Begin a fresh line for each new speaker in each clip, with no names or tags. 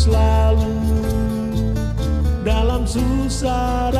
selalu dalam susah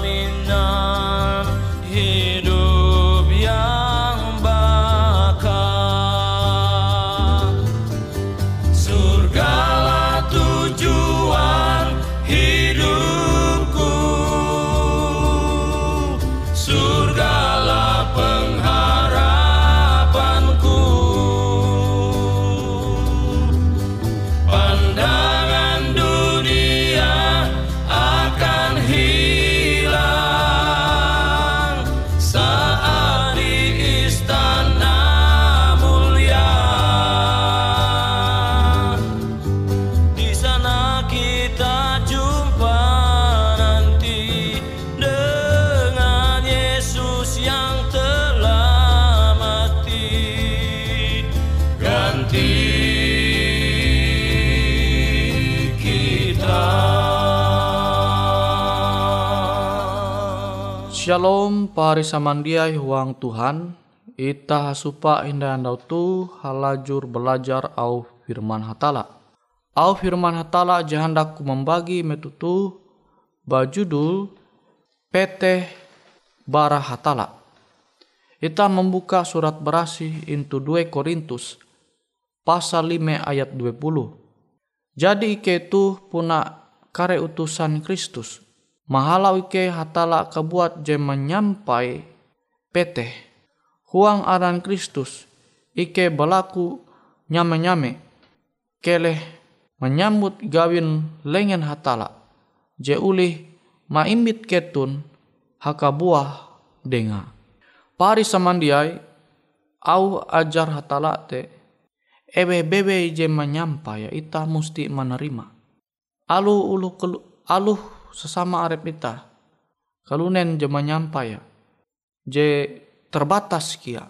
coming on.
Shalom pari samandiai huang Tuhan Ita hasupa indah andau tu halajur belajar au firman hatala. Au firman hatala jahandaku membagi metutu bajudul PT Bara Hatala. Ita membuka surat berasi into 2 Korintus pasal 5 ayat 20 Jadi ike itu puna kare utusan Kristus mahalau ike hatala kebuat je menyampai pete huang aran Kristus ike berlaku nyame-nyame keleh menyambut gawin lengen hatala. Je ulih maimbit ketun haka buah denga. Pari samandiai au ajar hatala te ebe bebe je menyampai ita musti menerima. Alu ulu alu sesama arep ita kalunen je menyampai je terbatas kia.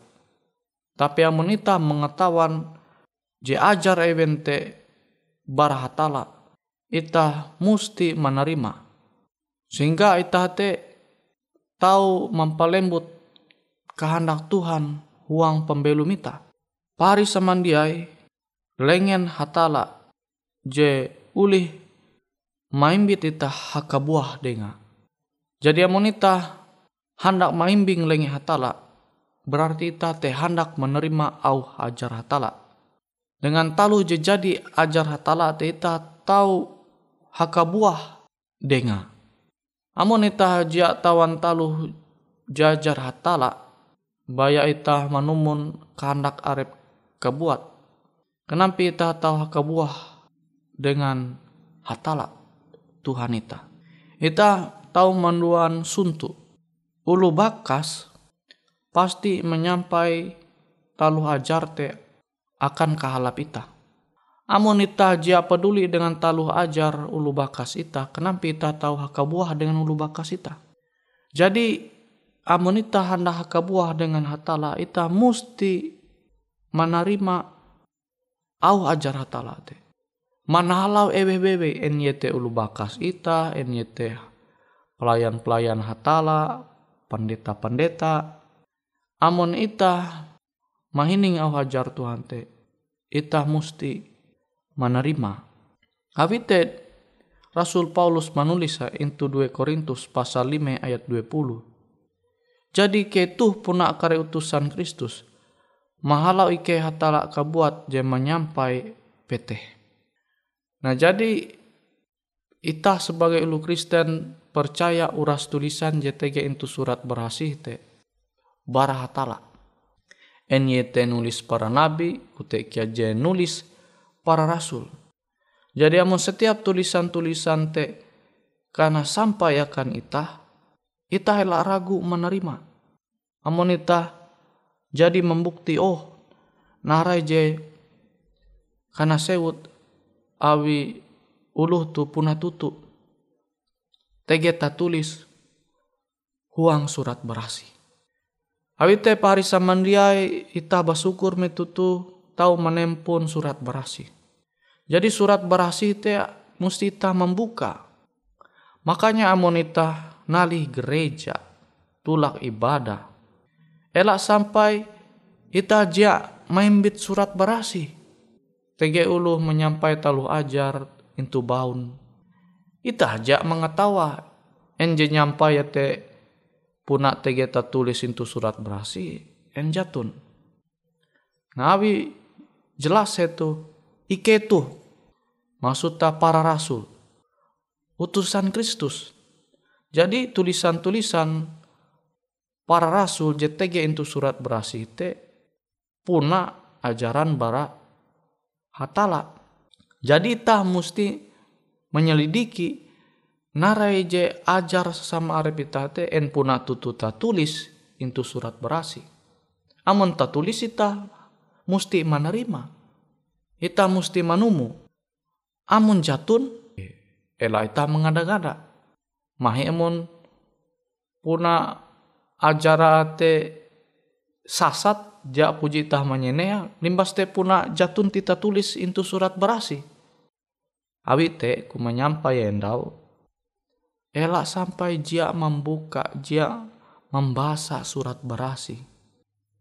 Tapi amun ita mengetahuan je ajar evente barhatala ita musti menerima. Sehingga ita te tahu mempelembut kehendak Tuhan huang pembelum ita pari samandiai lengen hatala je ulih maimbit ita hakabuah denga. Jadi amun ita hendak maimbing lengi hatala, berarti ita te hendak menerima au ajar hatala. Dengan talu je jadi ajar hatala te ita tahu hakabuah denga. Amun ita jia tawan talu jajar hatala, baya ita manumun kehendak arep kebuat. Kenapa ita tahu hakabuah dengan hatala? Tuhan ita. Ita tahu manduan suntu. Ulu bakas pasti menyampai talu ajar te akan kahalap ita. Amun ita jia peduli dengan talu ajar ulu bakas ita, kenapa ita tahu hakabuah dengan ulu bakas ita? Jadi amun ita hendak hakabuah dengan hatala, ita musti menerima au ajar hatala te Manahalau ewe bebe enyete ulu bakas ita, enyete pelayan-pelayan hatala, pendeta-pendeta. Amon ita mahining au hajar Tuhan te, ita musti menerima. Habite Rasul Paulus menulis into 2 Korintus pasal 5 ayat 20. Jadi ketuh puna kare utusan Kristus, mahalau ike hatala kabuat je menyampai peteh Nah jadi kita sebagai ulu Kristen percaya uras tulisan JTG itu surat berhasil te barahatala. NYT nulis para nabi, UTKJ nulis para rasul. Jadi amun setiap tulisan-tulisan te karena sampai akan ita, ita hela ragu menerima. Amun ita jadi membukti oh narai je karena sewut awi uluh tu punah tutu. Tege ta tulis huang surat berasi. Awi te pari samandiai ita basukur metutu tau menempun surat berasi. Jadi surat berasi te mesti ita membuka. Makanya amonita nali gereja tulak ibadah. Elak sampai ita aja maimbit surat berasi Tege ulu menyampai talu ajar intu baun. Ita aja mengetawa. Enje nyampai ya te punak tege tulis intu surat berasi. Enjatun. Ngawi jelas itu. Ike tuh. Maksudnya para rasul. Utusan Kristus. Jadi tulisan-tulisan para rasul JTG itu surat berasi te puna ajaran bara hatala. Jadi tah mesti menyelidiki narai je ajar sama arepita te en puna tutu ta tulis into surat berasi. Amun ta tulis ita musti menerima. Ita musti manumu. Amun jatun ela ita mengada-gada. Mahi amun puna ajara te sasat ja puji tah manyenea limbas te puna jatun tita tulis into surat berasi. Awi te ku menyampai endau. Elak sampai jia membuka, jia membaca surat berasi.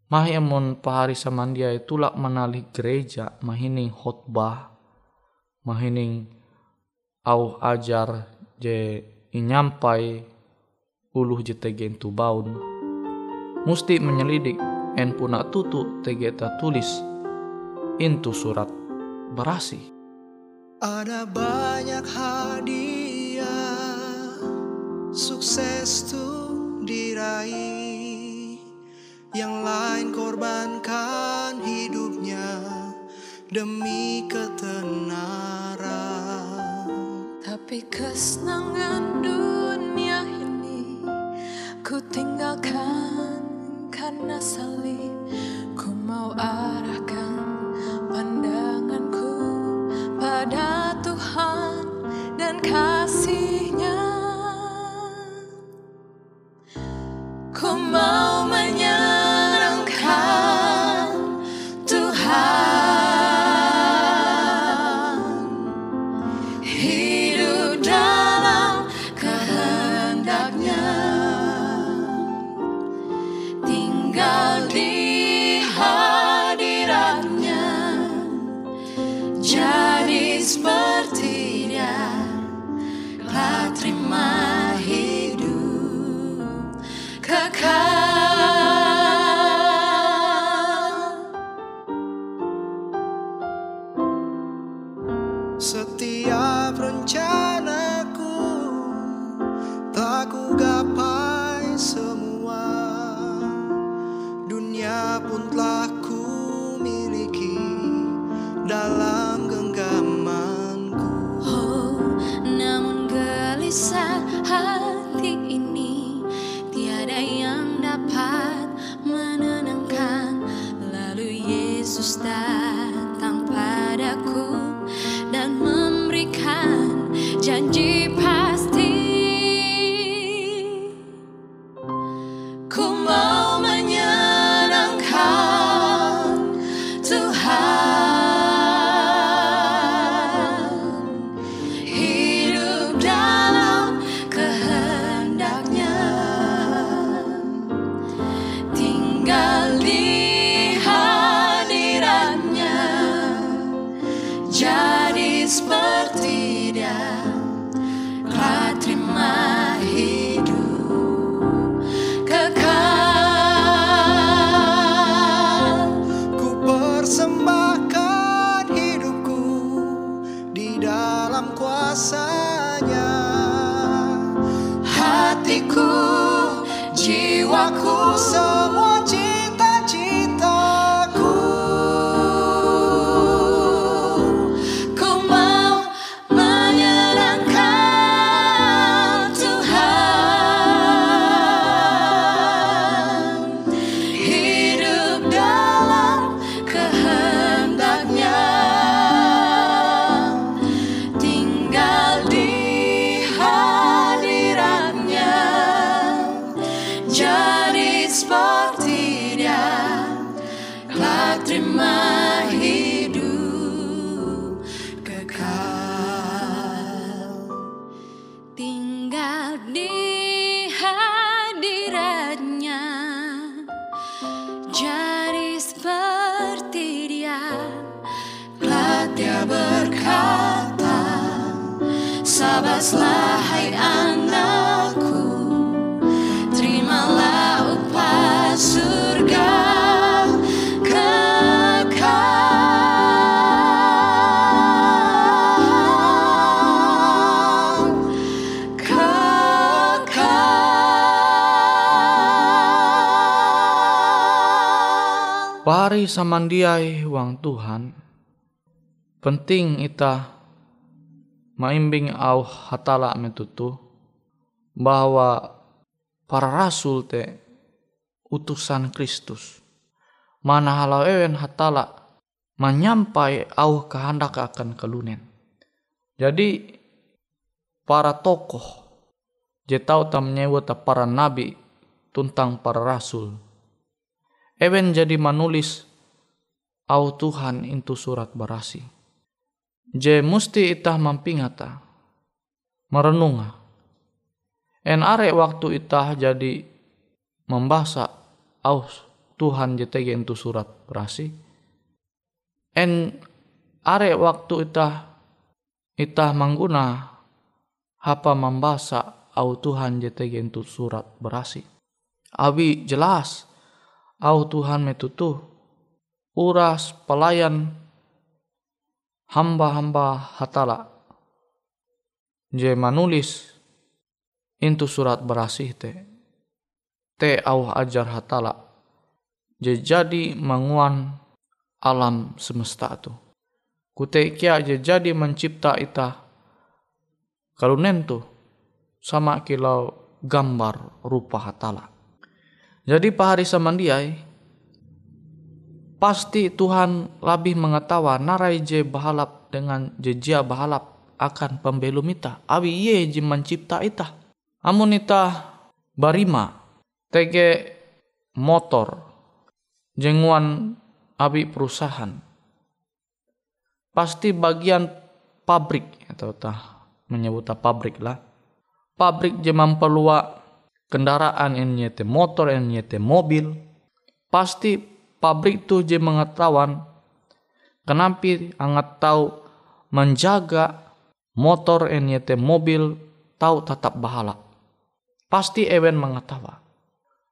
Mahi emun pahari samandia itulak menali gereja, mahining khotbah, mahining au ajar je inyampai uluh tu baun. Musti menyelidik en puna tutu tegeta tulis. Intu surat berasi.
Ada banyak hadiah sukses tuh diraih. Yang lain korbankan hidupnya demi ketenaran.
Tapi kesenangan dunia ini ku tinggalkan karena salib Ku mau arahkan pandanganku pada Tuhan dan kasihnya janji pasti.
Pari samandiai wang Tuhan. Penting ita maimbing au hatala metutu bahwa para rasul te utusan Kristus. Mana halau ewen hatala menyampai au kehendak akan kelunen. Jadi para tokoh je tau tam nyewata para nabi tuntang para rasul. Ewen jadi menulis au Tuhan itu surat barasi. Je musti itah mampingata merenunga. En are waktu itah jadi membaca au Tuhan jetege itu surat berasi. En are waktu itah itah mangguna hapa membaca au Tuhan jetege itu surat berasi. Abi jelas au Tuhan metutu uras pelayan hamba-hamba hatala je manulis Intu surat berasih te. Te au ajar hatala. Je jadi manguan alam semesta tu. Kute kia je jadi mencipta ita. Kalau nentu sama kilau gambar rupa hatala. Jadi pahari samandiai pasti Tuhan lebih mengetawa narai je bahalap dengan jejia bahalap akan pembelum ita. Awi ye je mencipta ita. Amun ita barima tege motor jenguan abi perusahaan pasti bagian pabrik atau tah menyebut pabrik lah pabrik je memperluak kendaraan nyete motor nyete mobil pasti pabrik tu je mengetahuan. Kenapa angat tahu menjaga motor yang nyete mobil tahu tetap bahala. Pasti ewen mengetahui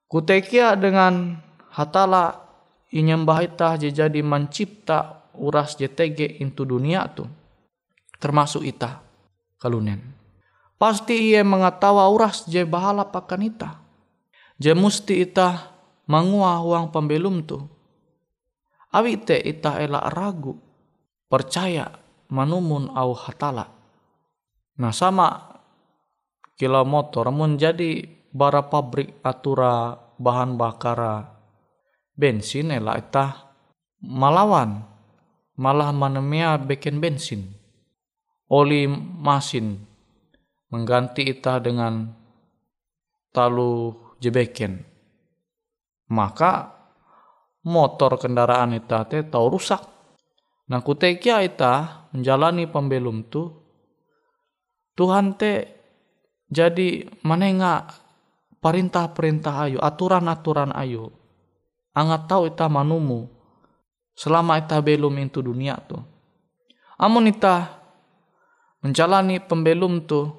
kutekia dengan hatala inyembah itah je jadi mencipta uras JTG into dunia tu termasuk itah kalunen. Pasti ia mengetawa uras je bahala pakan itah. Je musti itah mangua uang pembelum tu awi te itah elak ragu percaya manumun au hatala. Nah sama kilo motor mun bara pabrik atura bahan bakara bensin ela ita malawan malah manemia bikin bensin. Oli masin mengganti ita dengan talu jebeken. Maka motor kendaraan ita te tau rusak nah kutekia ita menjalani pembelum tu Tuhan te jadi manenga perintah-perintah ayu aturan-aturan ayu angat tahu ita manumu selama ita belum itu dunia tu. Amun ita menjalani pembelum tu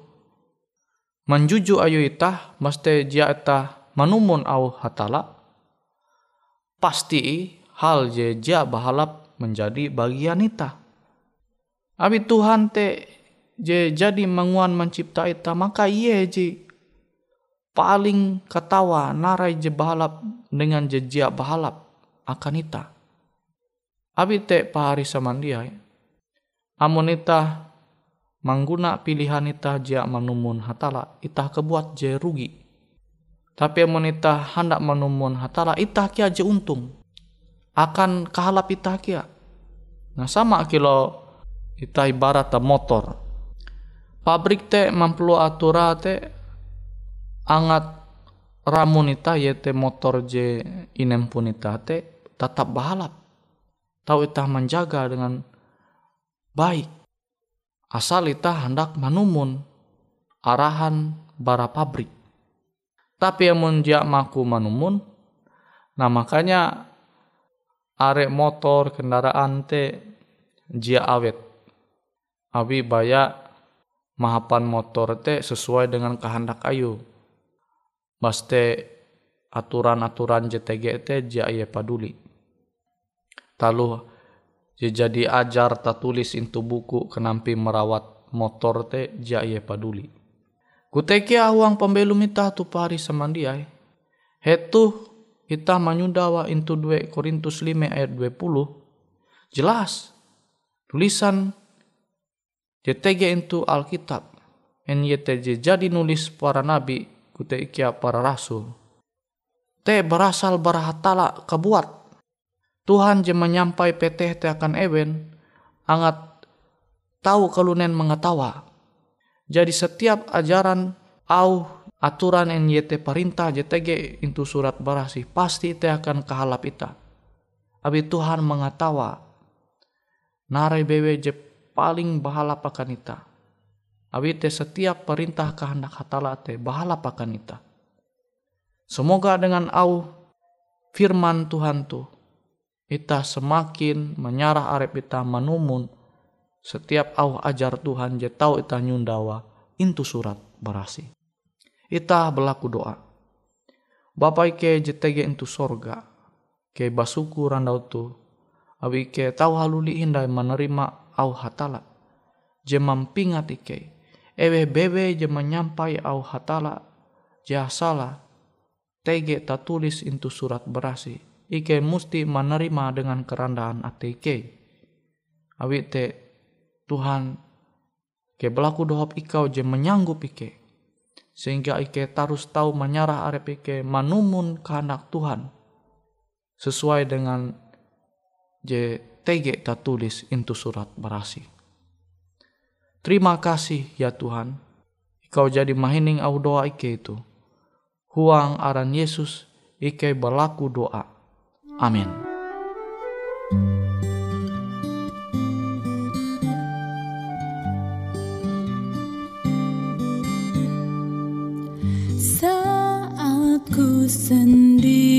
menjuju ayu ita mesti jia ita manumun au hatala pasti hal je jia bahalap menjadi bagian ita. Abi Tuhan te je jadi menguan mencipta ita maka iye je paling ketawa narai je bahalap dengan jejak bahalap akan ita. Abi te pahari samandiai. Amun ita mangguna pilihan ita jia manumun hatala, ita kebuat je rugi. Tapi amun ita hendak manumun hatala, ita kia je untung. Akan kahalap ita kia. Nah sama kilo ita ibarat motor. Pabrik te mamplu atura te angat ramunita yete motor je inem punita te tetap bahalap. Tahu itah menjaga dengan baik. Asal itah hendak manumun arahan bara pabrik. Tapi yang dia maku manumun, nah makanya arek motor kendaraan te jia awet. Abi baya mahapan motor te sesuai dengan kehendak ayu baste aturan-aturan JTG te jaya paduli. Talu jadi ajar tak tulis itu buku kenampi merawat motor te jaya paduli. Kuteki awang pembelum ita tu pari samandiai. Hetu ita manyudawa intu 2 Korintus 5 ayat 20. Jelas. Tulisan JTG itu Alkitab. NYTJ jadi nulis para nabi kute ikia para rasul. Te berasal barahatala kebuat. Tuhan je menyampai peteh te akan ewen, angat tahu kelunen mengetawa. Jadi setiap ajaran au aturan yete perintah JTG itu surat barasi pasti te akan kehalap ita. Abi Tuhan mengetawa. Narai bewe je paling bahala pakan ita Abi te setiap perintah kehendak hatala te bahala pakan ita. Semoga dengan au firman Tuhan tu ita semakin menyarah arep ita manumun setiap au ajar Tuhan je tau ita nyundawa intu surat berasi. Ita berlaku doa. Bapak ke JTG intu sorga ke basuku randau tu abi ke tau haluli indai menerima au hatala je mampingat ike ewe bebe je menyampai au hatala jah salah tege tak tulis itu surat berasi ike musti menerima dengan kerendahan ate ike awit te Tuhan ke belaku dohop ikau je menyanggup ike sehingga ike tarus tahu menyarah arep ike manumun kehendak Tuhan sesuai dengan je tege tak tulis itu surat berasi. Terima kasih ya Tuhan, Kau jadi mahining au doa ike itu. Huang aran Yesus ike berlaku doa. Amin.
Saat ku sendiri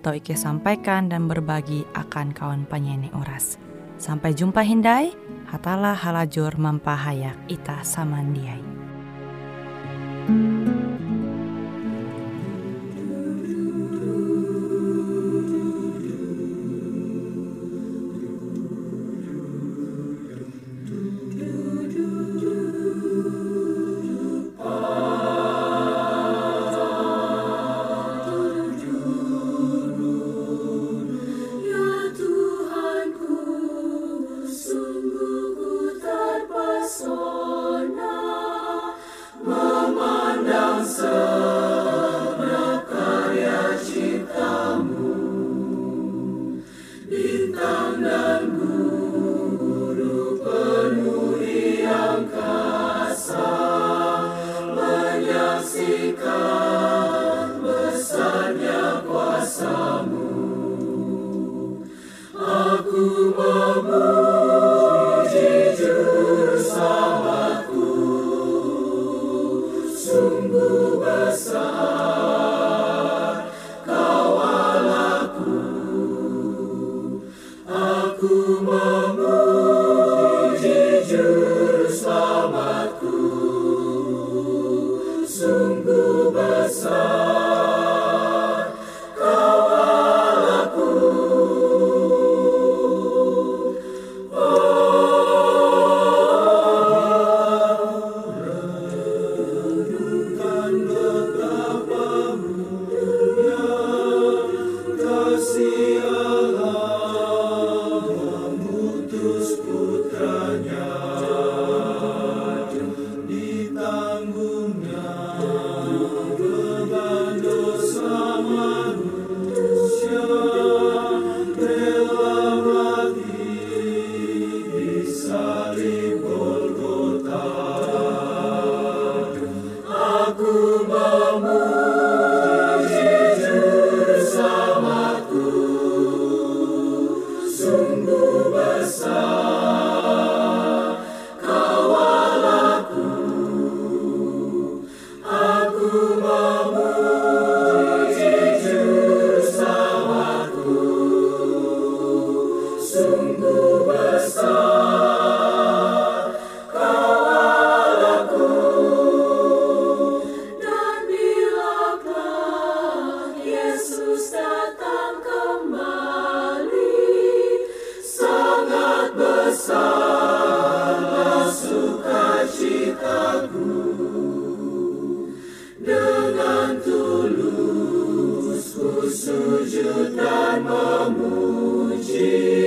tau Ike sampaikan dan berbagi akan kawan penyanyi oras. Sampai jumpa Hindai, hatalah halajur mampahayak ita samandiai.
Dan sujud dan memuji